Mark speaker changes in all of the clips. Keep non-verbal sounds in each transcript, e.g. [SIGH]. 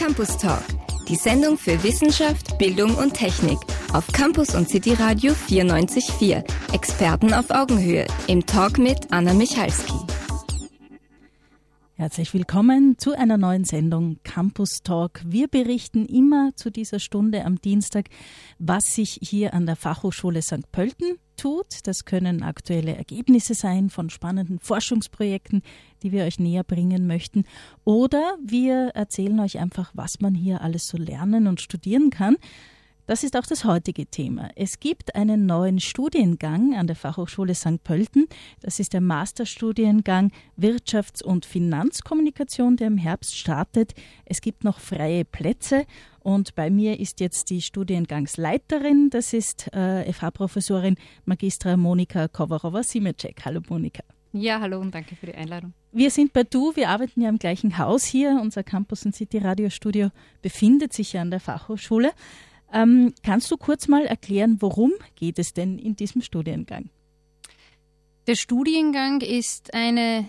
Speaker 1: Campus Talk, die Sendung für Wissenschaft, Bildung und Technik auf Campus und City Radio 94.4. Experten auf Augenhöhe im Talk mit Anna Michalski.
Speaker 2: Herzlich willkommen zu einer neuen Sendung Campus Talk. Wir berichten immer zu dieser Stunde am Dienstag, was sich hier an der Fachhochschule St. Pölten tut. Das können aktuelle Ergebnisse sein von spannenden Forschungsprojekten, die wir euch näher bringen möchten. Oder wir erzählen euch einfach, was man hier alles so lernen und studieren kann. Das ist auch das heutige Thema. Es gibt einen neuen Studiengang an der Fachhochschule St. Pölten. Das ist der Masterstudiengang Wirtschafts- und Finanzkommunikation, der im Herbst startet. Es gibt noch freie Plätze und bei mir ist jetzt die Studiengangsleiterin, das ist äh, FH-Professorin Magistra Monika Kovarova-Simecek. Hallo Monika.
Speaker 3: Ja, hallo und danke für die Einladung.
Speaker 2: Wir sind bei Du, wir arbeiten ja im gleichen Haus hier. Unser Campus und City Radiostudio befindet sich ja an der Fachhochschule. Ähm, kannst du kurz mal erklären, worum geht es denn in diesem Studiengang?
Speaker 3: Der Studiengang ist eine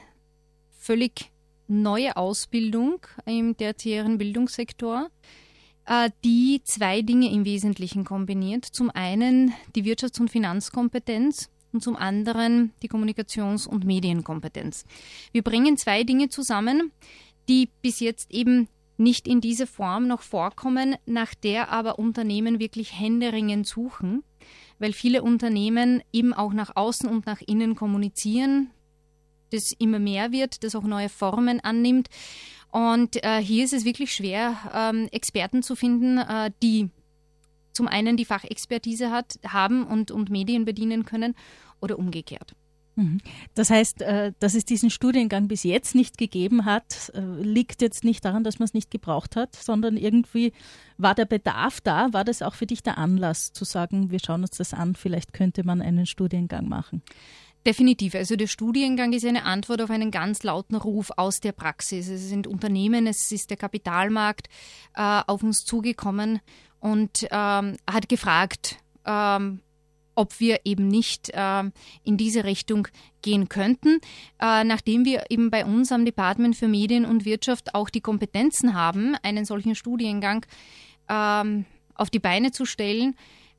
Speaker 3: völlig neue Ausbildung im tertiären Bildungssektor, äh, die zwei Dinge im Wesentlichen kombiniert. Zum einen die Wirtschafts- und Finanzkompetenz und zum anderen die Kommunikations- und Medienkompetenz. Wir bringen zwei Dinge zusammen, die bis jetzt eben nicht in dieser Form noch vorkommen, nach der aber Unternehmen wirklich händeringend suchen, weil viele Unternehmen eben auch nach außen und nach innen kommunizieren, das immer mehr wird, das auch neue Formen annimmt. Und äh, hier ist es wirklich schwer, ähm, Experten zu finden, äh, die zum einen die Fachexpertise hat, haben und, und Medien bedienen können oder umgekehrt.
Speaker 2: Mhm. Das heißt, äh, dass es diesen Studiengang bis jetzt nicht gegeben hat, äh, liegt jetzt nicht daran, dass man es nicht gebraucht hat, sondern irgendwie war der Bedarf da. War das auch für dich der Anlass zu sagen, wir schauen uns das an, vielleicht könnte man einen Studiengang machen?
Speaker 3: Definitiv. Also der Studiengang ist eine Antwort auf einen ganz lauten Ruf aus der Praxis. Es sind Unternehmen, es ist der Kapitalmarkt äh, auf uns zugekommen und ähm, hat gefragt, ähm, ob wir eben nicht äh, in diese Richtung gehen könnten. Äh, nachdem wir eben bei uns am Department für Medien und Wirtschaft auch die Kompetenzen haben, einen solchen Studiengang ähm, auf die Beine zu stellen,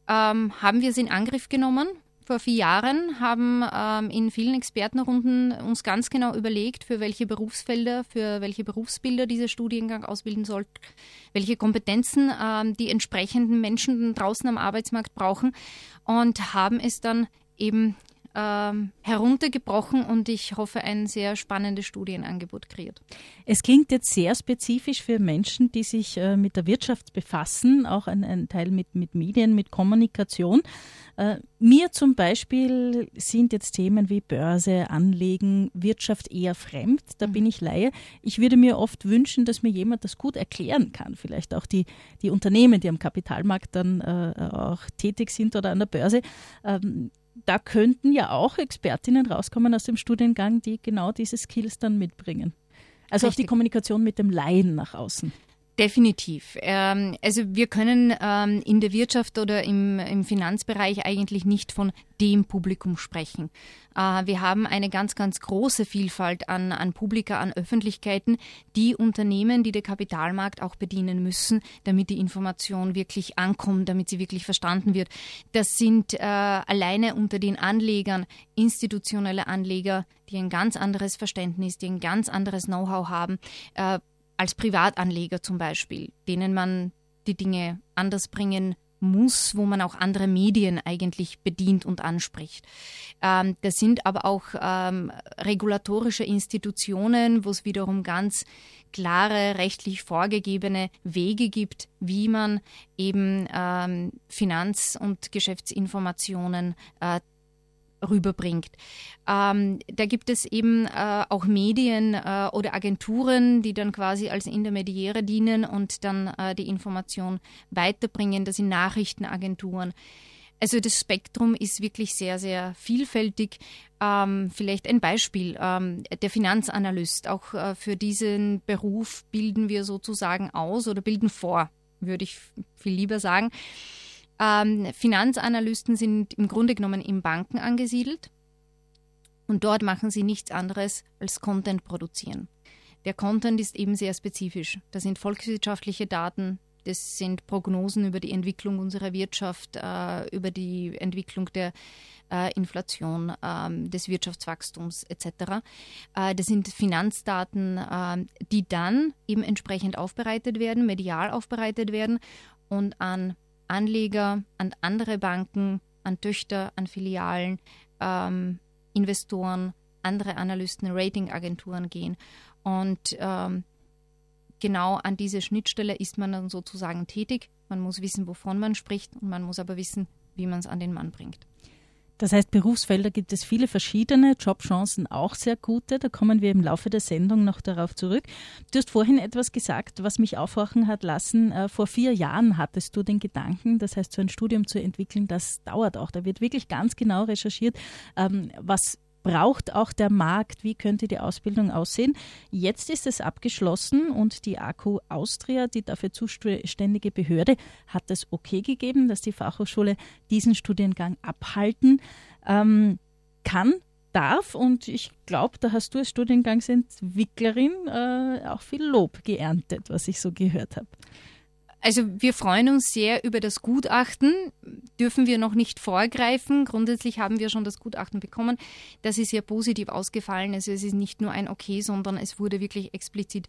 Speaker 3: ähm, haben wir es in Angriff genommen vor vier Jahren, haben ähm, in vielen Expertenrunden uns ganz genau überlegt, für welche Berufsfelder, für welche Berufsbilder dieser Studiengang ausbilden soll, welche Kompetenzen ähm, die entsprechenden Menschen draußen am Arbeitsmarkt brauchen und haben es dann eben ähm, heruntergebrochen und ich hoffe, ein sehr spannendes Studienangebot kreiert.
Speaker 2: Es klingt jetzt sehr spezifisch für Menschen, die sich äh, mit der Wirtschaft befassen, auch ein, ein Teil mit, mit Medien, mit Kommunikation. Äh, mir zum Beispiel sind jetzt Themen wie Börse, Anlegen, Wirtschaft eher fremd. Da mhm. bin ich Laie. Ich würde mir oft wünschen, dass mir jemand das gut erklären kann. Vielleicht auch die, die Unternehmen, die am Kapitalmarkt dann äh, auch tätig sind oder an der Börse. Ähm, da könnten ja auch Expertinnen rauskommen aus dem Studiengang, die genau diese Skills dann mitbringen. Also Richtig. auch die Kommunikation mit dem Laien nach außen.
Speaker 3: Definitiv. Ähm, also wir können ähm, in der Wirtschaft oder im, Finanzbereich eigentlich nicht von dem Publikum sprechen. Äh, wir haben eine ganz, ganz große Vielfalt an, an Publika, an Öffentlichkeiten, die Unternehmen, die der Kapitalmarkt auch bedienen müssen, damit die Information wirklich ankommt, damit sie wirklich verstanden wird. Das sind äh, alleine unter den Anlegern institutionelle Anleger, die ein ganz anderes Verständnis, die ein ganz anderes Know-how haben. Äh, als Privatanleger zum Beispiel, denen man die Dinge anders bringen muss, wo man auch andere Medien eigentlich bedient und anspricht. Ähm, das sind aber auch ähm, regulatorische Institutionen, wo es wiederum ganz klare, rechtlich vorgegebene Wege gibt, wie man eben ähm, Finanz- und Geschäftsinformationen äh, rüberbringt. Ähm, da gibt es eben äh, auch Medien äh, oder Agenturen, die dann quasi als Intermediäre dienen und dann äh, die Information weiterbringen. Das sind Nachrichtenagenturen. Also das Spektrum ist wirklich sehr, sehr vielfältig. Ähm, vielleicht ein Beispiel, ähm, der Finanzanalyst. Auch äh, für diesen Beruf bilden wir sozusagen aus oder bilden vor, würde ich viel lieber sagen. Ähm, Finanzanalysten sind im Grunde genommen in Banken angesiedelt und dort machen sie nichts anderes als Content produzieren. Der Content ist eben sehr spezifisch. Das sind volkswirtschaftliche Daten, das sind Prognosen über die Entwicklung unserer Wirtschaft, äh, über die Entwicklung der äh, Inflation, äh, des Wirtschaftswachstums etc. Äh, das sind Finanzdaten, äh, die dann eben entsprechend aufbereitet werden, medial aufbereitet werden und an Anleger, an andere Banken, an Töchter, an Filialen, ähm, Investoren, andere Analysten, Ratingagenturen gehen. Und ähm, genau an dieser Schnittstelle ist man dann sozusagen tätig. Man muss wissen, wovon man spricht und man muss aber wissen, wie man es an den Mann bringt.
Speaker 2: Das heißt, Berufsfelder gibt es viele verschiedene, Jobchancen auch sehr gute. Da kommen wir im Laufe der Sendung noch darauf zurück. Du hast vorhin etwas gesagt, was mich aufwachen hat lassen. Äh, vor vier Jahren hattest du den Gedanken, das heißt, so ein Studium zu entwickeln, das dauert auch. Da wird wirklich ganz genau recherchiert, ähm, was braucht auch der Markt? Wie könnte die Ausbildung aussehen? Jetzt ist es abgeschlossen und die AKU Austria, die dafür zuständige Behörde, hat es okay gegeben, dass die Fachhochschule diesen Studiengang abhalten ähm, kann, darf. Und ich glaube, da hast du als Studiengangsentwicklerin äh, auch viel Lob geerntet, was ich so gehört habe.
Speaker 3: Also wir freuen uns sehr über das Gutachten. Dürfen wir noch nicht vorgreifen. Grundsätzlich haben wir schon das Gutachten bekommen. Das ist sehr positiv ausgefallen. Also es ist nicht nur ein Okay, sondern es wurde wirklich explizit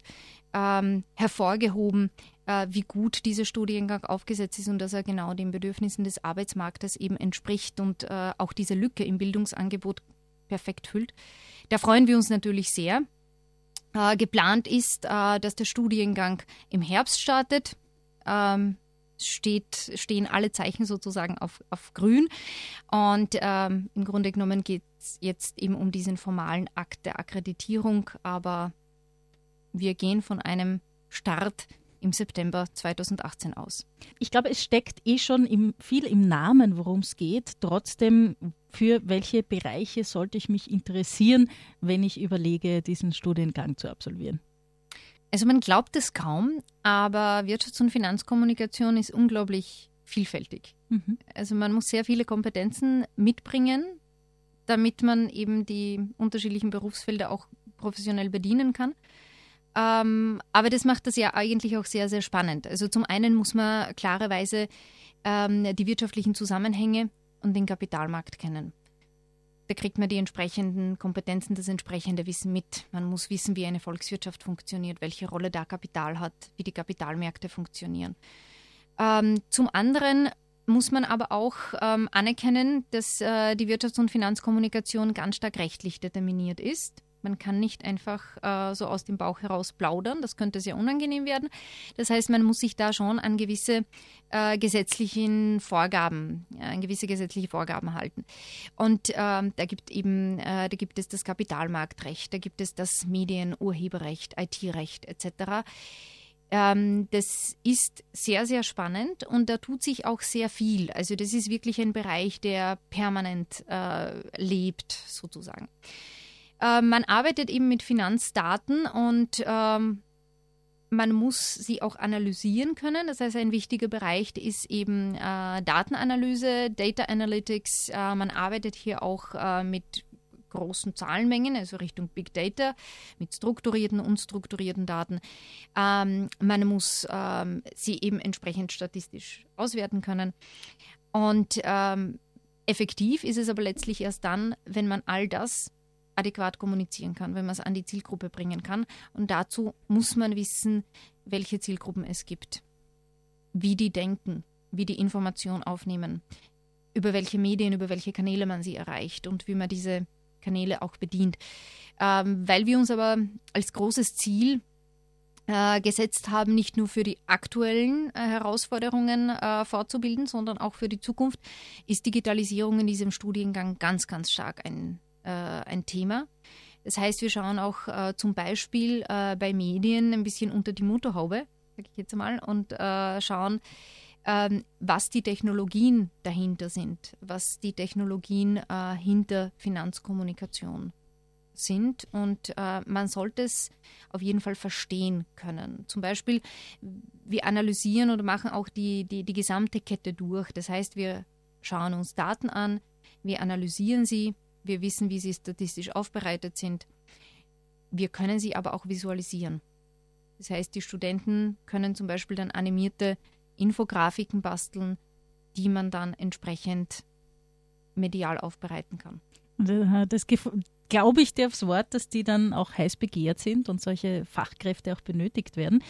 Speaker 3: ähm, hervorgehoben, äh, wie gut dieser Studiengang aufgesetzt ist und dass er genau den Bedürfnissen des Arbeitsmarktes eben entspricht und äh, auch diese Lücke im Bildungsangebot perfekt füllt. Da freuen wir uns natürlich sehr. Äh, geplant ist, äh, dass der Studiengang im Herbst startet ähm, steht, stehen alle Zeichen sozusagen auf, auf grün. Und ähm, im Grunde genommen geht es jetzt eben um diesen formalen Akt der Akkreditierung, aber wir gehen von einem Start im September 2018 aus.
Speaker 2: Ich glaube, es steckt eh schon im, viel im Namen, worum es geht. Trotzdem, für welche Bereiche sollte ich mich interessieren, wenn ich überlege, diesen Studiengang zu absolvieren?
Speaker 3: Also man glaubt es kaum, aber Wirtschafts- und Finanzkommunikation ist unglaublich vielfältig. Mhm. Also man muss sehr viele Kompetenzen mitbringen, damit man eben die unterschiedlichen Berufsfelder auch professionell bedienen kann. Ähm, aber das macht das ja eigentlich auch sehr, sehr spannend. Also zum einen muss man klarerweise ähm, die wirtschaftlichen Zusammenhänge und den Kapitalmarkt kennen da kriegt man die entsprechenden Kompetenzen, das entsprechende Wissen mit. Man muss wissen, wie eine Volkswirtschaft funktioniert, welche Rolle da Kapital hat, wie die Kapitalmärkte funktionieren. Ähm, zum anderen muss man aber auch ähm, anerkennen, dass äh, die Wirtschafts- und Finanzkommunikation ganz stark rechtlich determiniert ist. Man kann nicht einfach äh, so aus dem Bauch heraus plaudern, das könnte sehr unangenehm werden. Das heißt, man muss sich da schon an gewisse äh, gesetzlichen Vorgaben, ja, an gewisse gesetzliche Vorgaben halten. Und ähm, da gibt eben, äh, da gibt es das Kapitalmarktrecht, da gibt es das Medienurheberrecht, IT-Recht etc. Ähm, das ist sehr, sehr spannend und da tut sich auch sehr viel. Also das ist wirklich ein Bereich, der permanent äh, lebt, sozusagen. Äh, man arbeitet eben mit Finanzdaten und ähm, man muss sie auch analysieren können. Das heißt, ein wichtiger Bereich ist eben äh, Datenanalyse, Data Analytics. Äh, man arbeitet hier auch äh, mit großen Zahlenmengen, also Richtung Big Data, mit strukturierten, unstrukturierten Daten. Ähm, man muss ähm, sie eben entsprechend statistisch auswerten können. Und ähm, effektiv ist es aber letztlich erst dann, wenn man all das adäquat kommunizieren kann, wenn man es an die Zielgruppe bringen kann. Und dazu muss man wissen, welche Zielgruppen es gibt, wie die denken, wie die Information aufnehmen, über welche Medien, über welche Kanäle man sie erreicht und wie man diese Kanäle auch bedient. Ähm, weil wir uns aber als großes Ziel äh, gesetzt haben, nicht nur für die aktuellen äh, Herausforderungen äh, fortzubilden, sondern auch für die Zukunft, ist Digitalisierung in diesem Studiengang ganz, ganz stark ein äh, ein Thema. Das heißt, wir schauen auch äh, zum Beispiel äh, bei Medien ein bisschen unter die Motorhaube, sage ich jetzt mal, und äh, schauen, ähm, was die Technologien dahinter sind, was die Technologien äh, hinter Finanzkommunikation sind und äh, man sollte es auf jeden Fall verstehen können. Zum Beispiel, wir analysieren oder machen auch die, die, die gesamte Kette durch. Das heißt, wir schauen uns Daten an, wir analysieren sie, wir wissen, wie sie statistisch aufbereitet sind. wir können sie aber auch visualisieren. Das heißt, die Studenten können zum Beispiel dann animierte Infografiken basteln, die man dann entsprechend medial aufbereiten kann.
Speaker 2: Das glaube ich dir aufs Wort, dass die dann auch heiß begehrt sind und solche Fachkräfte auch benötigt werden.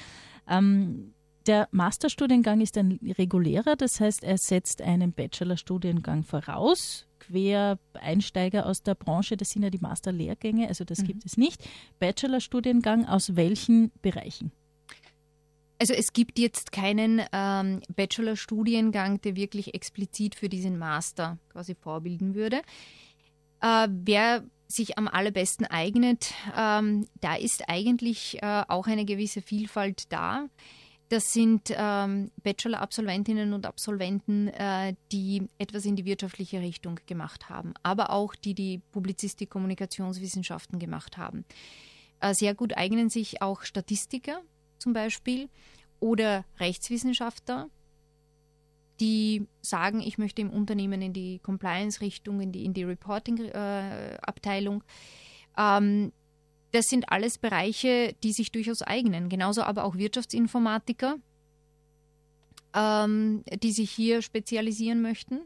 Speaker 2: Ähm, der Masterstudiengang ist ein regulärer, das heißt, er setzt einen Bachelorstudiengang voraus. Quereinsteiger aus der Branche, das sind ja die Masterlehrgänge, also das mhm. gibt es nicht. Bachelorstudiengang aus welchen Bereichen?
Speaker 3: Also es gibt jetzt keinen ähm, Bachelorstudiengang, der wirklich explizit für diesen Master quasi vorbilden würde. Äh, wer sich am allerbesten eignet, ähm, da ist eigentlich äh, auch eine gewisse Vielfalt da. Das sind ähm, Bachelor-Absolventinnen und Absolventen, äh, die etwas in die wirtschaftliche Richtung gemacht haben, aber auch die die Publizistik, Kommunikationswissenschaften gemacht haben. Äh, sehr gut eignen sich auch Statistiker zum Beispiel oder Rechtswissenschaftler, die sagen, ich möchte im Unternehmen in die Compliance-Richtung, in die, in die Reporting-Abteilung. Äh, ähm, das sind alles Bereiche, die sich durchaus eignen. Genauso aber auch Wirtschaftsinformatiker, ähm, die sich hier spezialisieren möchten.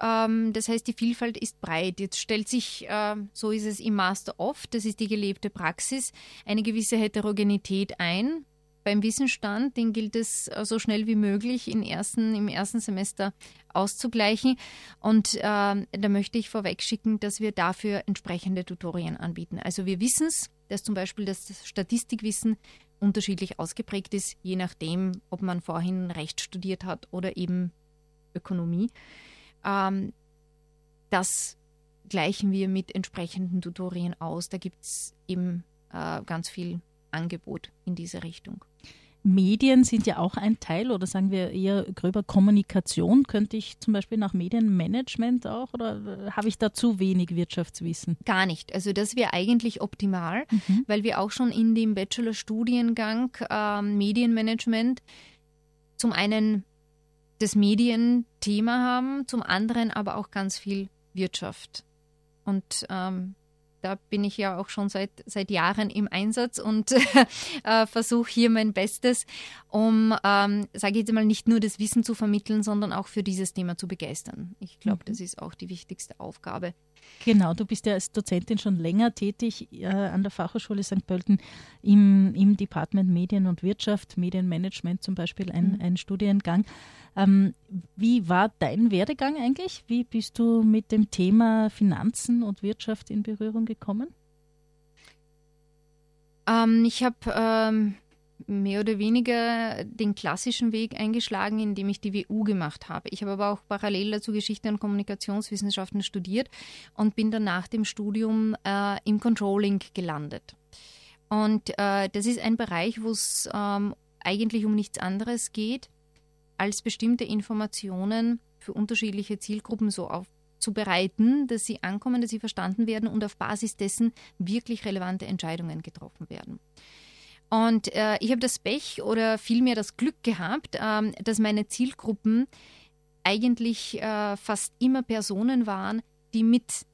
Speaker 3: Ähm, das heißt, die Vielfalt ist breit. Jetzt stellt sich, äh, so ist es im Master oft, das ist die gelebte Praxis, eine gewisse Heterogenität ein beim Wissensstand, den gilt es äh, so schnell wie möglich im ersten, im ersten Semester auszugleichen. Und äh, da möchte ich vorweg schicken, dass wir dafür entsprechende Tutorien anbieten. Also wir wissen es, dass zum Beispiel das Statistikwissen unterschiedlich ausgeprägt ist, je nachdem, ob man vorhin Recht studiert hat oder eben Ökonomie. Ähm, das gleichen wir mit entsprechenden Tutorien aus. Da gibt es eben äh, ganz viel Angebot in diese Richtung.
Speaker 2: Medien sind ja auch ein Teil oder sagen wir eher gröber Kommunikation. Könnte ich zum Beispiel nach Medienmanagement auch oder habe ich da zu wenig Wirtschaftswissen?
Speaker 3: Gar nicht. Also das wäre eigentlich optimal, mhm. weil wir auch schon in dem Bachelorstudiengang äh, Medienmanagement zum einen das Medienthema haben, zum anderen aber auch ganz viel Wirtschaft. Und ähm, da bin ich ja auch schon seit, seit Jahren im Einsatz und [LAUGHS] äh, versuche hier mein Bestes, um, ähm, sage ich jetzt mal, nicht nur das Wissen zu vermitteln, sondern auch für dieses Thema zu begeistern. Ich glaube, mhm. das ist auch die wichtigste Aufgabe.
Speaker 2: Genau, du bist ja als Dozentin schon länger tätig äh, an der Fachhochschule St. Pölten im, im Department Medien und Wirtschaft, Medienmanagement zum Beispiel, ein, mhm. ein Studiengang. Ähm, wie war dein Werdegang eigentlich? Wie bist du mit dem Thema Finanzen und Wirtschaft in Berührung gekommen?
Speaker 3: Ähm, ich habe ähm, mehr oder weniger den klassischen Weg eingeschlagen, indem ich die WU gemacht habe. Ich habe aber auch parallel dazu Geschichte und Kommunikationswissenschaften studiert und bin dann nach dem Studium äh, im Controlling gelandet. Und äh, das ist ein Bereich, wo es ähm, eigentlich um nichts anderes geht, als bestimmte Informationen für unterschiedliche Zielgruppen so aufzubereiten, dass sie ankommen, dass sie verstanden werden und auf Basis dessen wirklich relevante Entscheidungen getroffen werden. Und äh, ich habe das Pech oder vielmehr das Glück gehabt, ähm, dass meine Zielgruppen eigentlich äh, fast immer Personen waren, die mit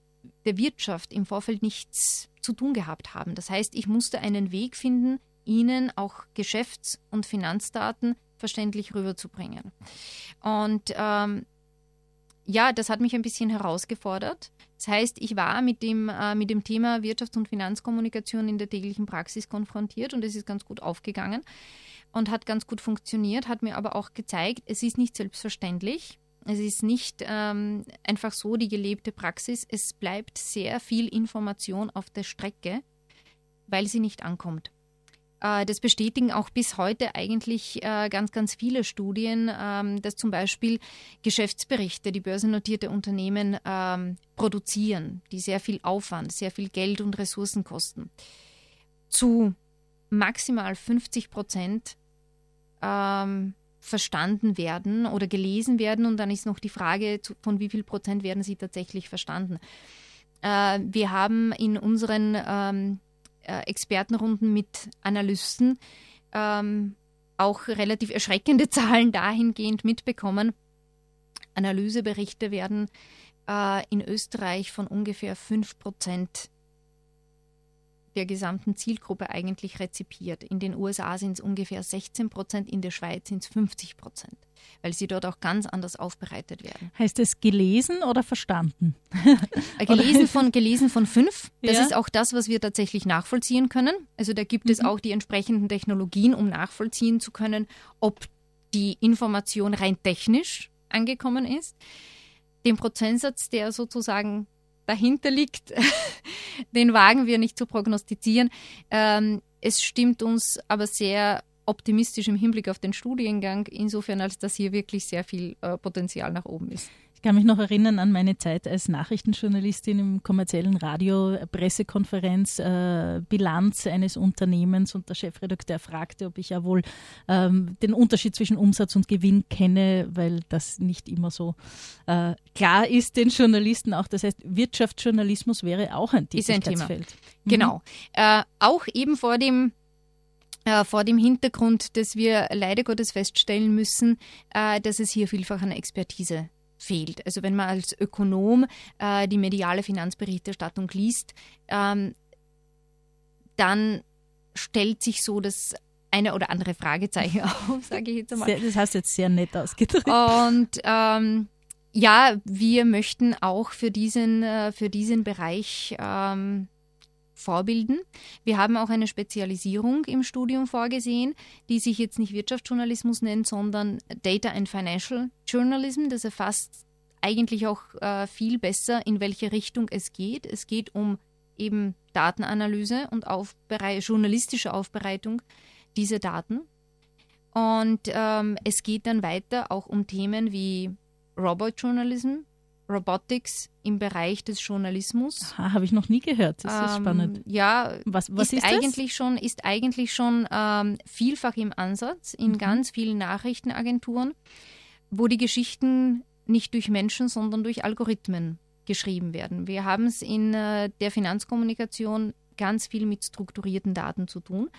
Speaker 3: der Wirtschaft im Vorfeld nichts zu tun gehabt haben. Das heißt, ich musste einen Weg finden, ihnen auch Geschäfts- und Finanzdaten verständlich rüberzubringen. Und ähm, ja, das hat mich ein bisschen herausgefordert. Das heißt, ich war mit dem, äh, mit dem Thema Wirtschafts- und Finanzkommunikation in der täglichen Praxis konfrontiert und es ist ganz gut aufgegangen und hat ganz gut funktioniert, hat mir aber auch gezeigt, es ist nicht selbstverständlich. Es ist nicht ähm, einfach so die gelebte Praxis. Es bleibt sehr viel Information auf der Strecke, weil sie nicht ankommt. Äh, das bestätigen auch bis heute eigentlich äh, ganz, ganz viele Studien, ähm, dass zum Beispiel Geschäftsberichte, die börsennotierte Unternehmen ähm, produzieren, die sehr viel Aufwand, sehr viel Geld und Ressourcen kosten, zu maximal 50 Prozent ähm, verstanden werden oder gelesen werden. Und dann ist noch die Frage, von wie viel Prozent werden sie tatsächlich verstanden. Äh, wir haben in unseren äh, Expertenrunden mit Analysten ähm, auch relativ erschreckende [LAUGHS] Zahlen dahingehend mitbekommen. Analyseberichte werden äh, in Österreich von ungefähr 5 Prozent der gesamten Zielgruppe eigentlich rezipiert. In den USA sind es ungefähr 16 Prozent, in der Schweiz sind es 50 Prozent, weil sie dort auch ganz anders aufbereitet werden.
Speaker 2: Heißt es gelesen oder verstanden?
Speaker 3: Äh, gelesen von, gelesen von fünf. Das ja. ist auch das, was wir tatsächlich nachvollziehen können. Also da gibt mhm. es auch die entsprechenden Technologien, um nachvollziehen zu können, ob die Information rein technisch angekommen ist. Den Prozentsatz, der sozusagen dahinter liegt, [LAUGHS] den wagen wir nicht zu prognostizieren. Ähm, es stimmt uns aber sehr optimistisch im Hinblick auf den Studiengang, insofern als dass hier wirklich sehr viel äh, Potenzial nach oben ist.
Speaker 2: Ich kann mich noch erinnern an meine Zeit als Nachrichtenjournalistin im kommerziellen Radio, Pressekonferenz, äh, Bilanz eines Unternehmens und der Chefredakteur fragte, ob ich ja wohl ähm, den Unterschied zwischen Umsatz und Gewinn kenne, weil das nicht immer so äh, klar ist den Journalisten auch. Das heißt, Wirtschaftsjournalismus wäre auch ein Tätigkeitsfeld.
Speaker 3: Ist ein Thema. Mhm. Genau. Äh, auch eben vor dem äh, vor dem Hintergrund, dass wir leider Gottes feststellen müssen, äh, dass es hier vielfach an Expertise fehlt. Also wenn man als Ökonom äh, die mediale Finanzberichterstattung liest, ähm, dann stellt sich so das eine oder andere Fragezeichen [LAUGHS] auf, sage ich jetzt einmal.
Speaker 2: Das hast du jetzt sehr nett ausgedrückt.
Speaker 3: Und ähm, ja, wir möchten auch für diesen, äh, für diesen Bereich ähm, vorbilden. Wir haben auch eine Spezialisierung im Studium vorgesehen, die sich jetzt nicht Wirtschaftsjournalismus nennt, sondern Data and Financial Journalism. Das erfasst eigentlich auch äh, viel besser, in welche Richtung es geht. Es geht um eben Datenanalyse und Aufberei journalistische Aufbereitung dieser Daten. Und ähm, es geht dann weiter auch um Themen wie Robot Journalism, Robotics im Bereich des Journalismus.
Speaker 2: Habe ich noch nie gehört. Das ist ähm, spannend.
Speaker 3: Ja, was, was ist, ist eigentlich schon ist eigentlich schon ähm, vielfach im Ansatz in mhm. ganz vielen Nachrichtenagenturen, wo die Geschichten nicht durch Menschen, sondern durch Algorithmen geschrieben werden. Wir haben es in äh, der Finanzkommunikation ganz viel mit strukturierten Daten zu tun,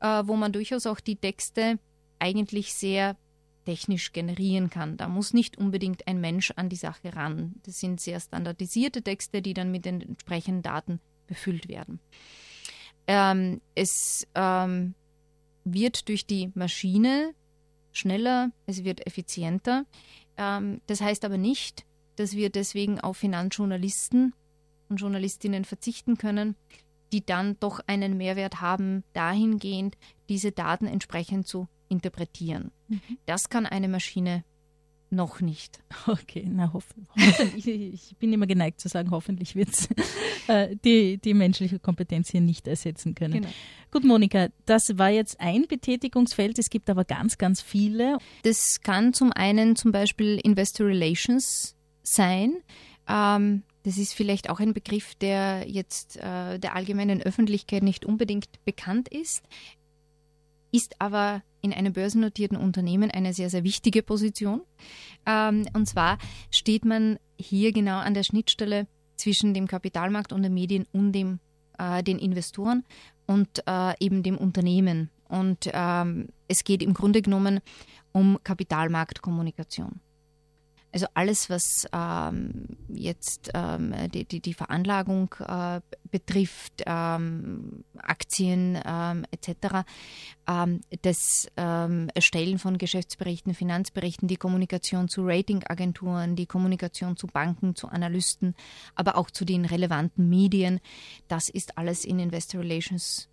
Speaker 3: äh, wo man durchaus auch die Texte eigentlich sehr technisch generieren kann. Da muss nicht unbedingt ein Mensch an die Sache ran. Das sind sehr standardisierte Texte, die dann mit den entsprechenden Daten befüllt werden. Ähm, es ähm, wird durch die Maschine schneller, es wird effizienter. Ähm, das heißt aber nicht, dass wir deswegen auf Finanzjournalisten und Journalistinnen verzichten können, die dann doch einen Mehrwert haben, dahingehend diese Daten entsprechend zu interpretieren. Mhm. Das kann eine Maschine noch nicht.
Speaker 2: Okay, na hoffen, hoffentlich. ich bin immer geneigt zu sagen, hoffentlich wird es [LAUGHS] äh, die, die menschliche Kompetenz hier nicht ersetzen können. Genau. Gut, Monika, das war jetzt ein Betätigungsfeld, es gibt aber ganz, ganz viele.
Speaker 3: Das kann zum einen zum Beispiel Investor Relations sein. Ähm, das ist vielleicht auch ein Begriff, der jetzt äh, der allgemeinen Öffentlichkeit nicht unbedingt bekannt ist, ist aber in einem börsennotierten Unternehmen eine sehr, sehr wichtige Position. Ähm, und zwar steht man hier genau an der Schnittstelle zwischen dem Kapitalmarkt und den Medien und dem, äh, den Investoren und äh, eben dem Unternehmen. Und ähm, es geht im Grunde genommen um Kapitalmarktkommunikation. Also alles, was ähm, jetzt ähm, die, die, die, Veranlagung äh, betrifft, ähm, Aktien ähm, etc., ähm, das ähm, Erstellen von Geschäftsberichten, Finanzberichten, die Kommunikation zu Ratingagenturen, die Kommunikation zu Banken, zu Analysten, aber auch zu den relevanten Medien, das ist alles in Investor Relations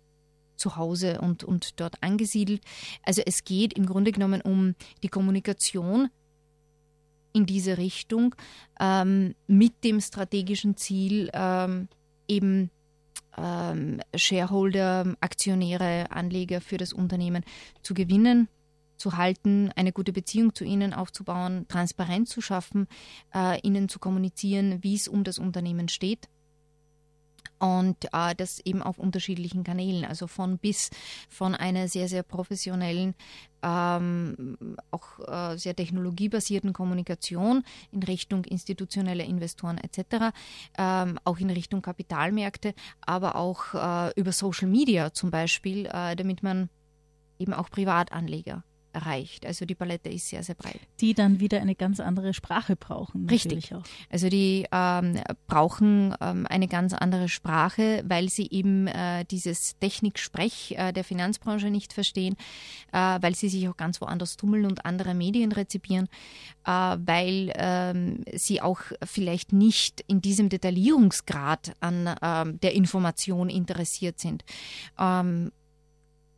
Speaker 3: zu Hause und, und dort angesiedelt. Also es geht im Grunde genommen um die Kommunikation in diese Richtung ähm, mit dem strategischen Ziel, ähm, eben ähm, Shareholder, Aktionäre, Anleger für das Unternehmen zu gewinnen, zu halten, eine gute Beziehung zu ihnen aufzubauen, Transparenz zu schaffen, äh, ihnen zu kommunizieren, wie es um das Unternehmen steht. Und äh, das eben auf unterschiedlichen Kanälen, also von bis von einer sehr, sehr professionellen, ähm, auch äh, sehr technologiebasierten Kommunikation in Richtung institutionelle Investoren etc., ähm, auch in Richtung Kapitalmärkte, aber auch äh, über Social Media zum Beispiel, äh, damit man eben auch Privatanleger reicht. Also die Palette ist sehr, sehr breit.
Speaker 2: Die dann wieder eine ganz andere Sprache brauchen.
Speaker 3: Richtig. Auch. Also die ähm, brauchen ähm, eine ganz andere Sprache, weil sie eben äh, dieses Techniksprech äh, der Finanzbranche nicht verstehen, äh, weil sie sich auch ganz woanders tummeln und andere Medien rezipieren, äh, weil ähm, sie auch vielleicht nicht in diesem Detaillierungsgrad an ähm, der Information interessiert sind. Ähm,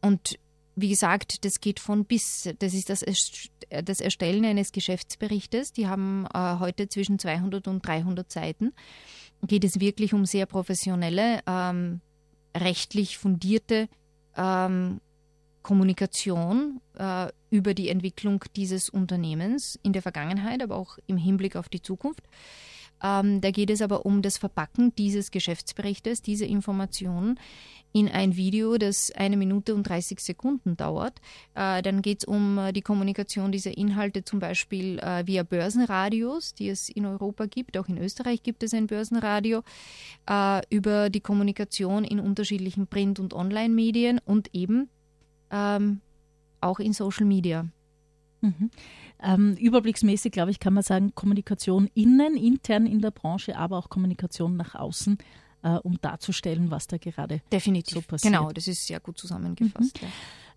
Speaker 3: und wie gesagt, das geht von bis. Das ist das, das Erstellen eines Geschäftsberichtes. Die haben äh, heute zwischen 200 und 300 Seiten. Geht es wirklich um sehr professionelle, ähm, rechtlich fundierte ähm, Kommunikation äh, über die Entwicklung dieses Unternehmens in der Vergangenheit, aber auch im Hinblick auf die Zukunft. Ähm, da geht es aber um das Verpacken dieses Geschäftsberichtes, diese Informationen in ein Video, das eine Minute und 30 Sekunden dauert. Äh, dann geht es um äh, die Kommunikation dieser Inhalte zum Beispiel äh, via Börsenradios, die es in Europa gibt. Auch in Österreich gibt es ein Börsenradio. Äh, über die Kommunikation in unterschiedlichen Print- und Online-Medien und eben ähm, auch in Social Media.
Speaker 2: Mhm. Ähm, überblicksmäßig, glaube ich, kann man sagen, Kommunikation innen, intern in der Branche, aber auch Kommunikation nach außen, äh, um darzustellen, was da gerade
Speaker 3: Definitiv.
Speaker 2: so passiert.
Speaker 3: Genau, das ist sehr gut zusammengefasst. Mhm.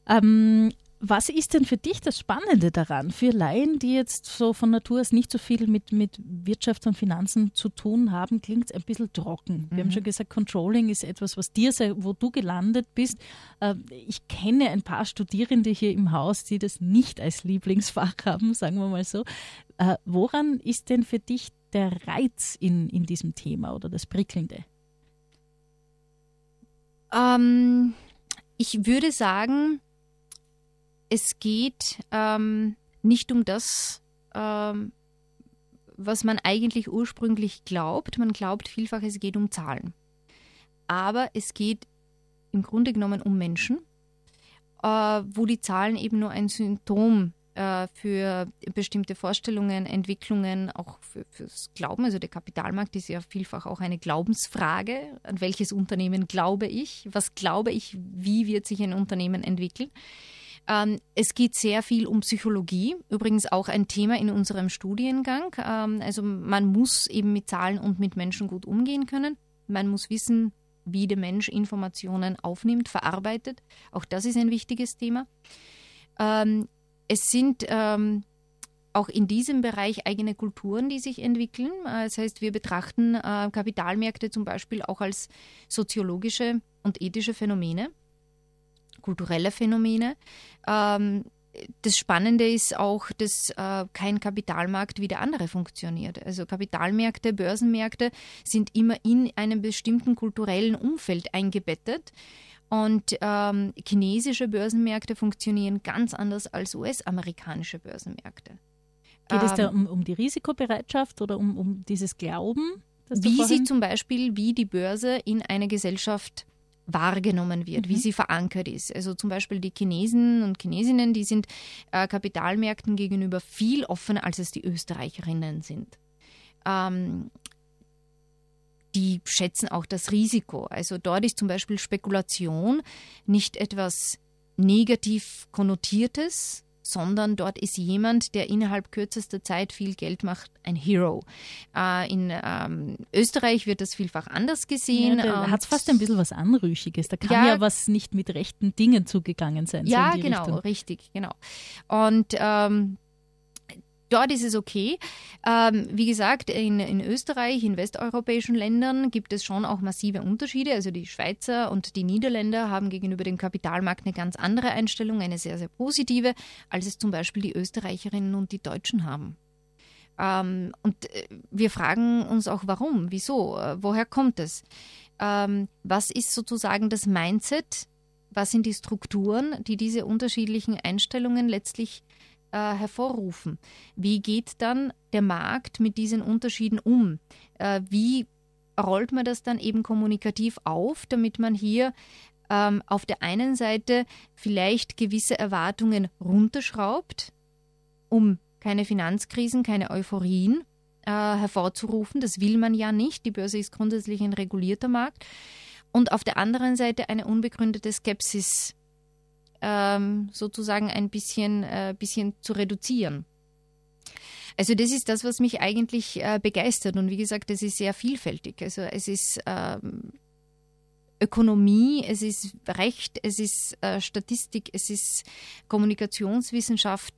Speaker 2: Ja. Ähm, was ist denn für dich das Spannende daran, für Laien, die jetzt so von Natur aus nicht so viel mit, mit Wirtschaft und Finanzen zu tun haben, klingt es ein bisschen trocken. Wir mhm. haben schon gesagt, Controlling ist etwas, was dir, wo du gelandet bist. Äh, ich kenne ein paar Studierende hier im Haus, die das nicht als Lieblingsfach haben, sagen wir mal so. Äh, woran ist denn für dich der Reiz in, in diesem Thema oder das Prickelnde?
Speaker 3: Ähm, ich würde sagen, es geht ähm, nicht um das, ähm, was man eigentlich ursprünglich glaubt. Man glaubt vielfach, es geht um Zahlen. Aber es geht im Grunde genommen um Menschen, äh, wo die Zahlen eben nur ein Symptom äh, für bestimmte Vorstellungen, Entwicklungen, auch für, fürs Glauben. Also der Kapitalmarkt ist ja vielfach auch eine Glaubensfrage. An welches Unternehmen glaube ich? Was glaube ich? Wie wird sich ein Unternehmen entwickeln? Ähm, es geht sehr viel um Psychologie, übrigens auch ein Thema in unserem Studiengang. Ähm, also man muss eben mit Zahlen und mit Menschen gut umgehen können. Man muss wissen, wie der Mensch Informationen aufnimmt, verarbeitet. Auch das ist ein wichtiges Thema. Ähm, es sind ähm, auch in diesem Bereich eigene Kulturen, die sich entwickeln. Äh, das heißt, wir betrachten äh, Kapitalmärkte zum Beispiel auch als soziologische und ethische Phänomene kulturelle Phänomene. Ähm, das Spannende ist auch, dass äh, kein Kapitalmarkt wie der andere funktioniert. Also Kapitalmärkte, Börsenmärkte sind immer in einem bestimmten kulturellen Umfeld eingebettet. Und ähm, chinesische Börsenmärkte funktionieren ganz anders als US-amerikanische Börsenmärkte.
Speaker 2: Geht ähm, es da ähm, um, um, die Risikobereitschaft oder um, um dieses Glauben?
Speaker 3: Wie sich zum Beispiel, wie die Börse in eine Gesellschaft wahrgenommen wird, mhm. wie sie verankert ist. Also zum Beispiel die Chinesen und Chinesinnen, die sind äh, Kapitalmärkten gegenüber viel offener, als es die Österreicherinnen sind. Ähm, die schätzen auch das Risiko. Also dort ist zum Beispiel Spekulation nicht etwas negativ konnotiertes, sondern dort ist jemand, der innerhalb kürzester Zeit viel Geld macht, ein Hero. Äh, in ähm, Österreich wird das vielfach anders gesehen.
Speaker 2: Ja, da hat es fast ein bisschen was Anrüchiges. Da kann ja, ja, was nicht mit rechten Dingen zugegangen sein.
Speaker 3: Ja,
Speaker 2: so
Speaker 3: genau,
Speaker 2: Richtung.
Speaker 3: richtig, genau. Und ähm, Dort ist es okay. Ähm, wie gesagt, in, in Österreich, in westeuropäischen Ländern gibt es schon auch massive Unterschiede. Also die Schweizer und die Niederländer haben gegenüber dem Kapitalmarkt eine ganz andere Einstellung, eine sehr, sehr positive, als es zum Beispiel die Österreicherinnen und die Deutschen haben. Ähm, und äh, wir fragen uns auch, warum, wieso, äh, woher kommt es? Ähm, was ist sozusagen das Mindset? Was sind die Strukturen, die diese unterschiedlichen Einstellungen letztlich äh, hervorrufen. Wie geht dann der Markt mit diesen Unterschieden um? Äh, wie rollt man das dann eben kommunikativ auf, damit man hier ähm, auf der einen Seite vielleicht gewisse Erwartungen runterschraubt, um keine Finanzkrisen, keine Euphorien äh, hervorzurufen. Das will man ja nicht. Die Börse ist grundsätzlich ein regulierter Markt. Und auf der anderen Seite eine unbegründete Skepsis ähm, sozusagen ein bisschen, äh, bisschen zu reduzieren. Also das ist das, was mich eigentlich äh, begeistert. Und wie gesagt, es ist sehr vielfältig. Also es ist ähm, Ökonomie, es ist Recht, es ist äh, Statistik, es ist Kommunikationswissenschaft.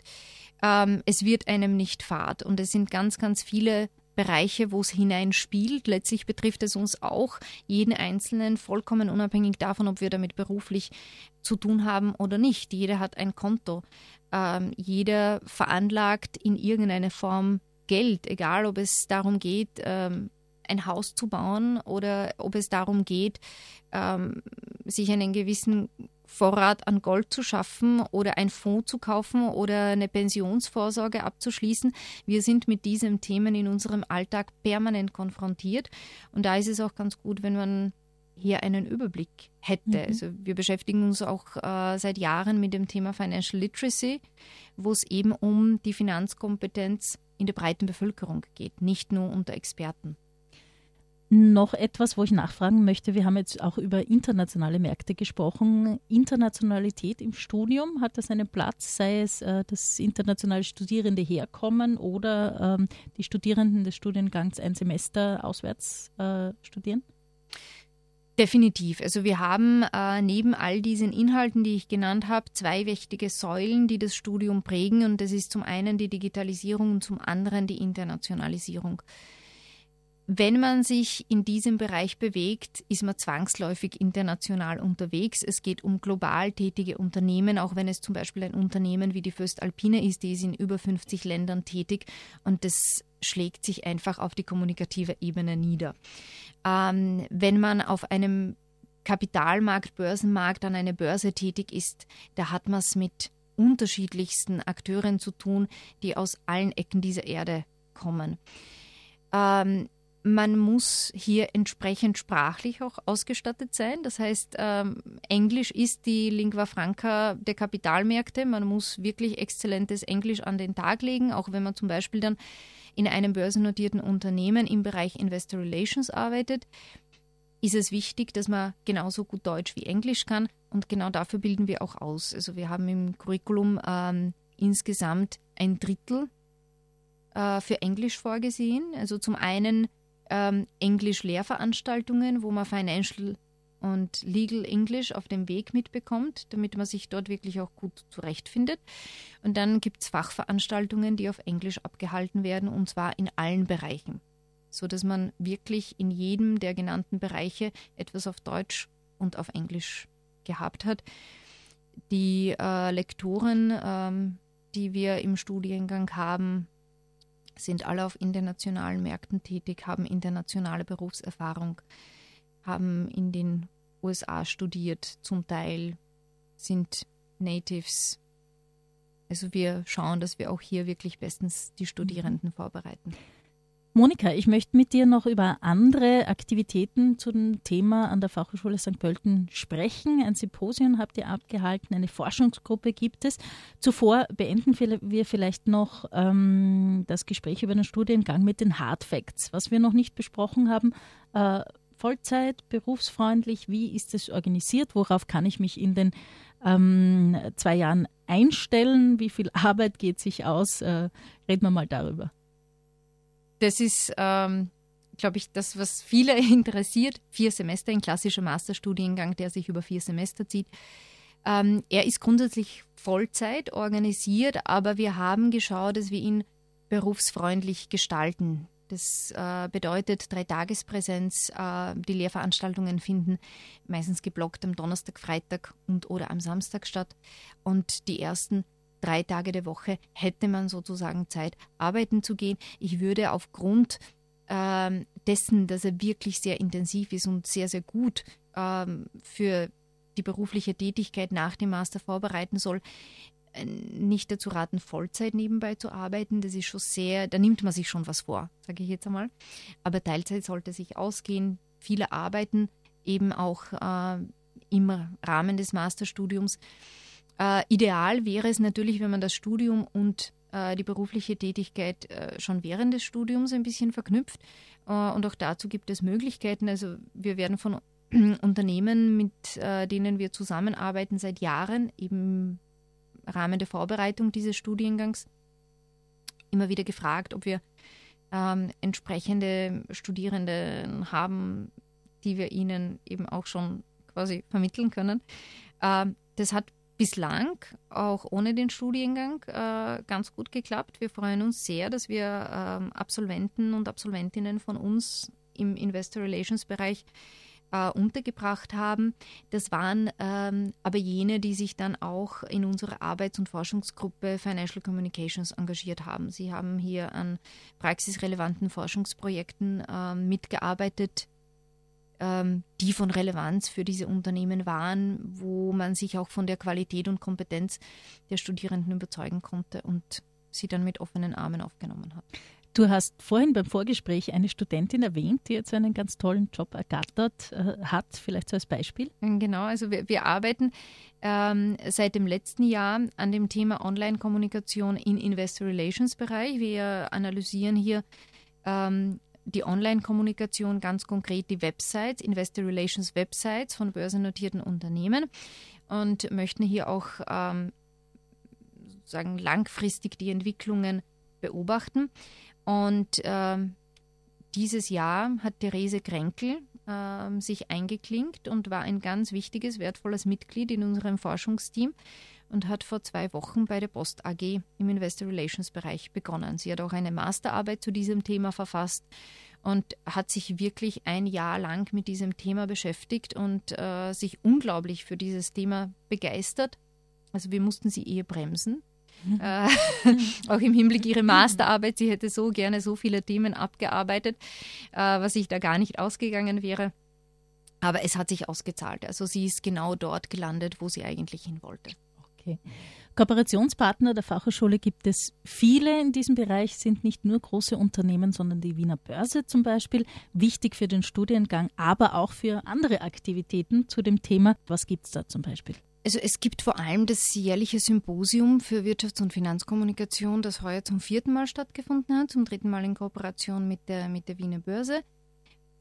Speaker 3: Ähm, es wird einem nicht fad. Und es sind ganz, ganz viele Bereiche, wo es hineinspielt. Letztlich betrifft es uns auch, jeden Einzelnen, vollkommen unabhängig davon, ob wir damit beruflich zu tun haben oder nicht. Jeder hat ein Konto. Ähm, jeder veranlagt in irgendeiner Form Geld, egal ob es darum geht, ähm, ein Haus zu bauen oder ob es darum geht, ähm, sich einen gewissen Vorrat an Gold zu schaffen oder ein Fonds zu kaufen oder eine Pensionsvorsorge abzuschließen. Wir sind mit diesen Themen in unserem Alltag permanent konfrontiert und da ist es auch ganz gut, wenn man hier einen Überblick hätte. Mhm. Also wir beschäftigen uns auch äh, seit Jahren mit dem Thema Financial Literacy, wo es eben um die Finanzkompetenz in der breiten Bevölkerung geht, nicht nur unter Experten.
Speaker 2: Noch etwas, wo ich nachfragen möchte. Wir haben jetzt auch über internationale Märkte gesprochen. Internationalität im Studium, hat das einen Platz, sei es, äh, dass internationale Studierende herkommen oder ähm, die Studierenden des Studiengangs ein Semester auswärts äh, studieren?
Speaker 3: Definitiv. Also wir haben äh, neben all diesen Inhalten, die ich genannt habe, zwei wichtige Säulen, die das Studium prägen. Und das ist zum einen die Digitalisierung und zum anderen die Internationalisierung. Wenn man sich in diesem Bereich bewegt, ist man zwangsläufig international unterwegs. Es geht um global tätige Unternehmen, auch wenn es zum Beispiel ein Unternehmen wie die Föst Alpine ist, die ist in über 50 Ländern tätig und das schlägt sich einfach auf die kommunikative Ebene nieder. Ähm, wenn man auf einem Kapitalmarkt, Börsenmarkt an einer Börse tätig ist, da hat man es mit unterschiedlichsten Akteuren zu tun, die aus allen Ecken dieser Erde kommen. Ähm, man muss hier entsprechend sprachlich auch ausgestattet sein. Das heißt, ähm, Englisch ist die Lingua Franca der Kapitalmärkte. Man muss wirklich exzellentes Englisch an den Tag legen, auch wenn man zum Beispiel dann in einem börsennotierten Unternehmen im Bereich Investor Relations arbeitet. Ist es wichtig, dass man genauso gut Deutsch wie Englisch kann und genau dafür bilden wir auch aus. Also wir haben im Curriculum ähm, insgesamt ein Drittel äh, für Englisch vorgesehen. Also zum einen ähm, Englisch-Lehrveranstaltungen, wo man Financial und Legal English auf dem Weg mitbekommt, damit man sich dort wirklich auch gut zurechtfindet. Und dann gibt es Fachveranstaltungen, die auf Englisch abgehalten werden, und zwar in allen Bereichen, sodass man wirklich in jedem der genannten Bereiche etwas auf Deutsch und auf Englisch gehabt hat. Die äh, Lektoren, ähm, die wir im Studiengang haben, sind alle auf internationalen Märkten tätig, haben internationale Berufserfahrung, haben in den USA studiert, zum Teil sind Natives. Also wir schauen, dass wir auch hier wirklich bestens die Studierenden vorbereiten.
Speaker 2: Monika, ich möchte mit dir noch über andere Aktivitäten zu dem Thema an der Fachhochschule St. Pölten sprechen. Ein Symposium habt ihr abgehalten, eine Forschungsgruppe gibt es. Zuvor beenden wir vielleicht noch ähm, das Gespräch über den Studiengang mit den Hard Facts. Was wir noch nicht besprochen haben, äh, Vollzeit, berufsfreundlich, wie ist es organisiert, worauf kann ich mich in den ähm, zwei Jahren einstellen, wie viel [LAUGHS] Arbeit geht sich aus, äh, reden wir mal darüber
Speaker 3: das ist, ähm, glaube ich, das, was viele [LAUGHS] interessiert. Vier Semester, ein klassischer Masterstudiengang, der sich über vier Semester zieht. Ähm, er ist grundsätzlich Vollzeit organisiert, aber wir haben geschaut, dass wir ihn berufsfreundlich gestalten. Das äh, bedeutet drei Tagespräsenz. Äh, die Lehrveranstaltungen finden meistens geblockt am Donnerstag, Freitag und oder am Samstag statt. Und die ersten drei Tage der Woche hätte man sozusagen Zeit, arbeiten zu gehen. Ich würde aufgrund ähm, dessen, dass er wirklich sehr intensiv ist und sehr, sehr gut ähm, für die berufliche Tätigkeit nach dem Master vorbereiten soll, äh, nicht dazu raten, Vollzeit nebenbei zu arbeiten. Das ist schon sehr, da nimmt man sich schon was vor, sage ich jetzt einmal. Aber Teilzeit sollte sich ausgehen. Viele arbeiten eben auch äh, im Rahmen des Masterstudiums. Äh, ideal wäre es natürlich, wenn man das Studium und äh, die berufliche Tätigkeit äh, schon während des Studiums ein bisschen verknüpft. Äh, und auch dazu gibt es Möglichkeiten. Also wir werden von [CLEARS THROAT] Unternehmen, mit äh, denen wir zusammenarbeiten seit Jahren, eben im Rahmen der Vorbereitung dieses Studiengangs, immer wieder gefragt, ob wir ähm, entsprechende Studierende haben, die wir ihnen eben auch schon quasi vermitteln können. Ähm, das hat bislang auch ohne den Studiengang äh, ganz gut geklappt. Wir freuen uns sehr, dass wir ähm, Absolventen und Absolventinnen von uns im Investor Relations Bereich äh, untergebracht haben. Das waren ähm, aber jene, die sich dann auch in unserer Arbeits- und Forschungsgruppe Financial Communications engagiert haben. Sie haben hier an praxisrelevanten Forschungsprojekten äh, mitgearbeitet, die von Relevanz für diese Unternehmen waren, wo man sich auch von der Qualität und Kompetenz der Studierenden überzeugen konnte und sie dann mit offenen Armen aufgenommen hat.
Speaker 2: Du hast vorhin beim Vorgespräch eine Studentin erwähnt, die jetzt einen ganz tollen Job ergattert äh, hat, vielleicht so als Beispiel.
Speaker 3: Genau, also wir, wir arbeiten ähm, seit dem letzten Jahr an dem Thema Online-Kommunikation im Investor Relations Bereich. Wir analysieren hier ähm, die Online-Kommunikation, ganz konkret die Websites, Investor Relations Websites von börsennotierten Unternehmen und möchten hier auch ähm, sozusagen langfristig die Entwicklungen beobachten. Und ähm, dieses Jahr hat Therese Kränkel ähm, sich eingeklinkt und war ein ganz wichtiges, wertvolles Mitglied in unserem Forschungsteam und hat vor zwei Wochen bei der Post AG im Investor Relations Bereich begonnen. Sie hat auch eine Masterarbeit zu diesem Thema verfasst und hat sich wirklich ein Jahr lang mit diesem Thema beschäftigt und äh, sich unglaublich für dieses Thema begeistert. Also wir mussten sie eher bremsen. Mhm. Äh, [LAUGHS] auch im Hinblick ihre Masterarbeit, sie hätte so gerne so viele Themen abgearbeitet, äh, was ich da gar nicht ausgegangen wäre. Aber es hat sich ausgezahlt. Also sie ist genau dort gelandet, wo sie eigentlich hin wollte.
Speaker 2: Okay. Kooperationspartner der Fachhochschule gibt es viele in diesem Bereich, sind nicht nur große Unternehmen, sondern die Wiener Börse zum Beispiel. Wichtig für den Studiengang, aber auch für andere Aktivitäten zu dem Thema. Was gibt es da zum Beispiel?
Speaker 3: Also es gibt vor allem das jährliche Symposium für Wirtschafts- und Finanzkommunikation, das heuer zum vierten Mal stattgefunden hat, zum dritten Mal in Kooperation mit der, mit der Wiener Börse,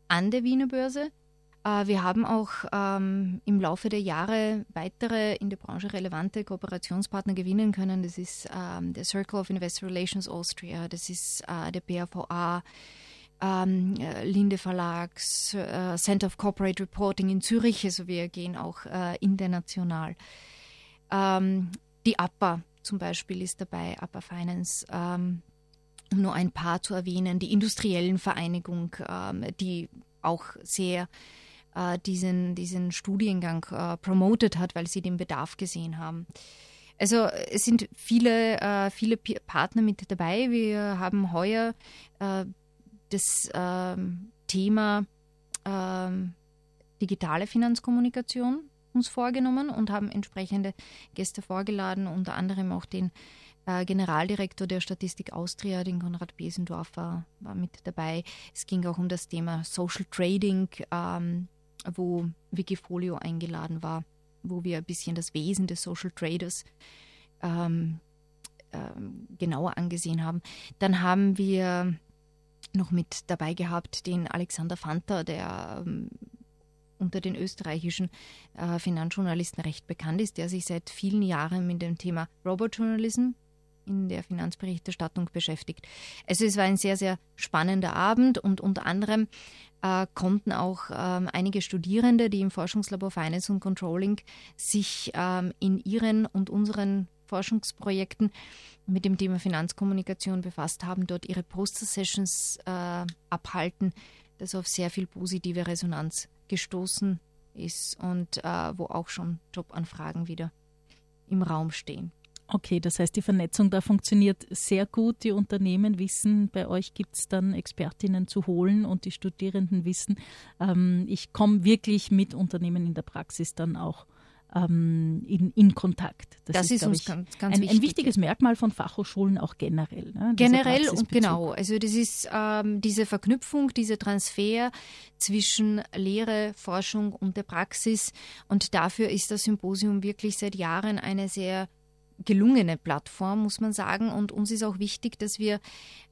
Speaker 3: an der Wiener Börse. Äh, wir haben auch ähm, im Laufe der Jahre weitere in der Branche relevante Kooperationspartner gewinnen können. Das ist ähm, der Circle of Investor Relations Austria, das ist äh, der BAVA, ähm, äh, Linde Verlags, äh, Center of Corporate Reporting in Zürich. Also wir gehen auch äh, international. Ähm, die APA zum Beispiel ist dabei, APA Finance. Ähm, um nur ein paar zu erwähnen, die industriellen Vereinigung, ähm, die auch sehr äh, diesen, diesen Studiengang äh, promotet hat, weil sie den Bedarf gesehen haben. Also es sind viele, äh, viele Partner mit dabei. Wir haben heuer äh, das ähm, Thema ähm, digitale Finanzkommunikation uns vorgenommen und haben entsprechende Gäste vorgeladen, unter anderem auch den äh, Generaldirektor der Statistik Austria, den Konrad Besendorfer, war mit dabei. Es ging auch um das Thema Social Trading. Ähm, wo Wikifolio eingeladen war, wo wir ein bisschen das Wesen des Social Traders ähm, ähm, genauer angesehen haben. Dann haben wir noch mit dabei gehabt den Alexander Fanta, der ähm, unter den österreichischen äh, Finanzjournalisten recht bekannt ist, der sich seit vielen Jahren mit dem Thema Robotjournalism in der Finanzberichterstattung beschäftigt. Also es war ein sehr, sehr spannender Abend und unter anderem äh, konnten auch ähm, einige Studierende, die im Forschungslabor Finance und Controlling sich ähm, in ihren und unseren Forschungsprojekten mit dem Thema Finanzkommunikation befasst haben, dort ihre Poster-Sessions äh, abhalten, das auf sehr viel positive Resonanz gestoßen ist und äh, wo auch schon Jobanfragen wieder im Raum stehen.
Speaker 2: Okay, das heißt, die Vernetzung da funktioniert sehr gut. Die Unternehmen wissen, bei euch gibt es dann Expertinnen zu holen und die Studierenden wissen, ähm, ich komme wirklich mit Unternehmen in der Praxis dann auch ähm, in, in Kontakt.
Speaker 3: Das, das ist, ist uns ich, ganz, ganz
Speaker 2: ein,
Speaker 3: wichtig.
Speaker 2: ein wichtiges Merkmal von Fachhochschulen auch generell.
Speaker 3: Ne? Generell und genau. Also das ist ähm, diese Verknüpfung, dieser Transfer zwischen Lehre, Forschung und der Praxis. Und dafür ist das Symposium wirklich seit Jahren eine sehr gelungene Plattform, muss man sagen. Und uns ist auch wichtig, dass wir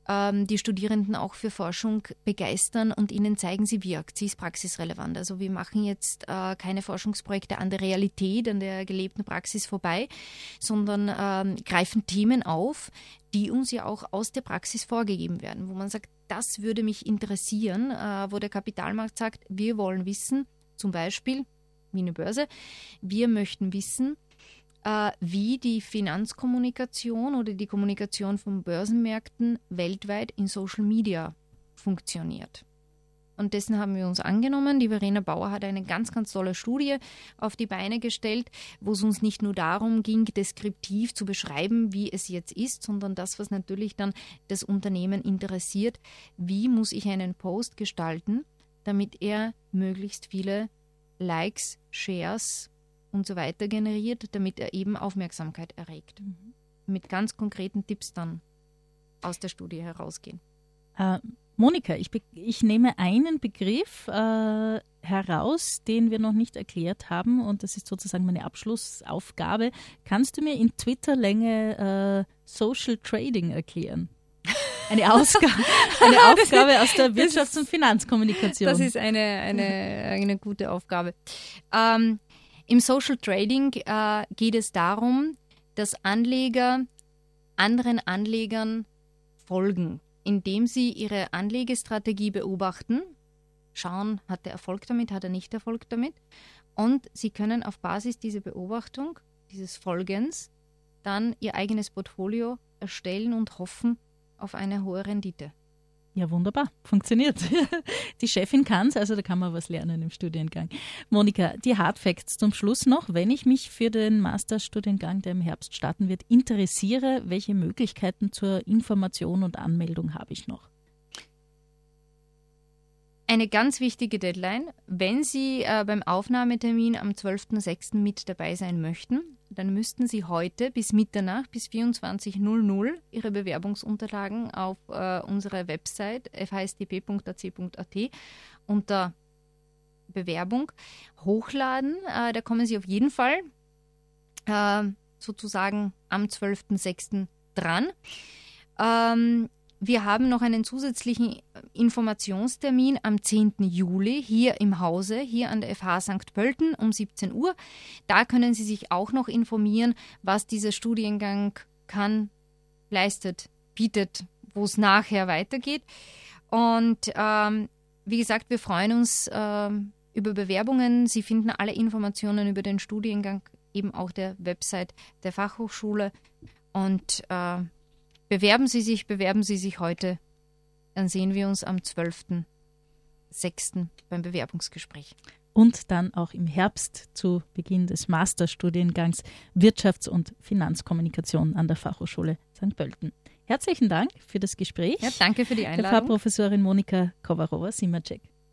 Speaker 3: ähm, die Studierenden auch für Forschung begeistern und ihnen zeigen, sie wirkt, sie ist praxisrelevant. Also wir machen jetzt äh, keine Forschungsprojekte an der Realität, an der gelebten Praxis vorbei, sondern ähm, greifen Themen auf, die uns ja auch aus der Praxis vorgegeben werden, wo man sagt, das würde mich interessieren, äh, wo der Kapitalmarkt sagt, wir wollen wissen, zum Beispiel, wie eine Börse, wir möchten wissen, äh, wie die Finanzkommunikation oder die Kommunikation von Börsenmärkten weltweit in Social Media funktioniert. Und dessen haben wir uns angenommen. Die Verena Bauer hat eine ganz, ganz tolle Studie auf die Beine gestellt, wo es uns nicht nur darum ging, deskriptiv zu beschreiben, wie es jetzt ist, sondern das, was natürlich dann das Unternehmen interessiert. Wie muss ich einen Post gestalten, damit er möglichst viele Likes, Shares und so weiter generiert, damit er eben Aufmerksamkeit erregt. Mhm. Mit ganz konkreten Tipps dann aus der Studie herausgehen.
Speaker 2: Äh, Monika, ich, ich, nehme einen Begriff äh, heraus, den wir noch nicht erklärt haben und das ist sozusagen meine Abschlussaufgabe. Kannst du mir in Twitter-Länge äh, Social Trading erklären? Eine, Ausgabe, [LAUGHS] eine Aufgabe aus der Wirtschafts- und Finanzkommunikation.
Speaker 3: Das ist eine, eine, eine gute Aufgabe. Ähm, im Social Trading äh, geht es darum, dass Anleger anderen Anlegern folgen, indem sie ihre Anlegestrategie beobachten, schauen, hat er Erfolg damit, hat er nicht Erfolg damit. Und sie können auf Basis dieser Beobachtung, dieses Folgens, dann ihr eigenes Portfolio erstellen und hoffen auf eine hohe Rendite.
Speaker 2: Ja, wunderbar. Funktioniert. [LAUGHS] Die Chefin kann es, also da kann man was lernen im Studiengang. Monika, die Hard Facts zum Schluss noch. Wenn ich mich für den Masterstudiengang, der im Herbst starten wird, interessiere, welche Möglichkeiten zur Information und Anmeldung habe ich noch?
Speaker 3: Eine ganz wichtige Deadline, wenn Sie äh, beim Aufnahmetermin am 12.06. mit dabei sein möchten, dann müssten Sie heute bis Mitternacht, bis 24.00 Ihre Bewerbungsunterlagen auf äh, unserer Website fhsdp.ac.at unter Bewerbung hochladen. Äh, da kommen Sie auf jeden Fall äh, sozusagen am 12.06. dran. Ähm, wir haben noch einen zusätzlichen Informationstermin am 10. Juli hier im Hause, hier an der FH St. Pölten um 17 Uhr. Da können Sie sich auch noch informieren, was dieser Studiengang kann, leistet, bietet, wo es nachher weitergeht. Und ähm, wie gesagt, wir freuen uns ähm, über Bewerbungen. Sie finden alle Informationen über den Studiengang eben auch der Website der Fachhochschule. Und äh, Bewerben Sie sich, bewerben Sie sich heute. Dann sehen wir uns am 12.06. beim Bewerbungsgespräch.
Speaker 2: Und dann auch im Herbst zu Beginn des Masterstudiengangs Wirtschafts- und Finanzkommunikation an der Fachhochschule St. Pölten. Herzlichen Dank für das Gespräch.
Speaker 3: Ja, danke für die Einladung.
Speaker 2: Der Frau Professorin Monika Kovarova-Simacek.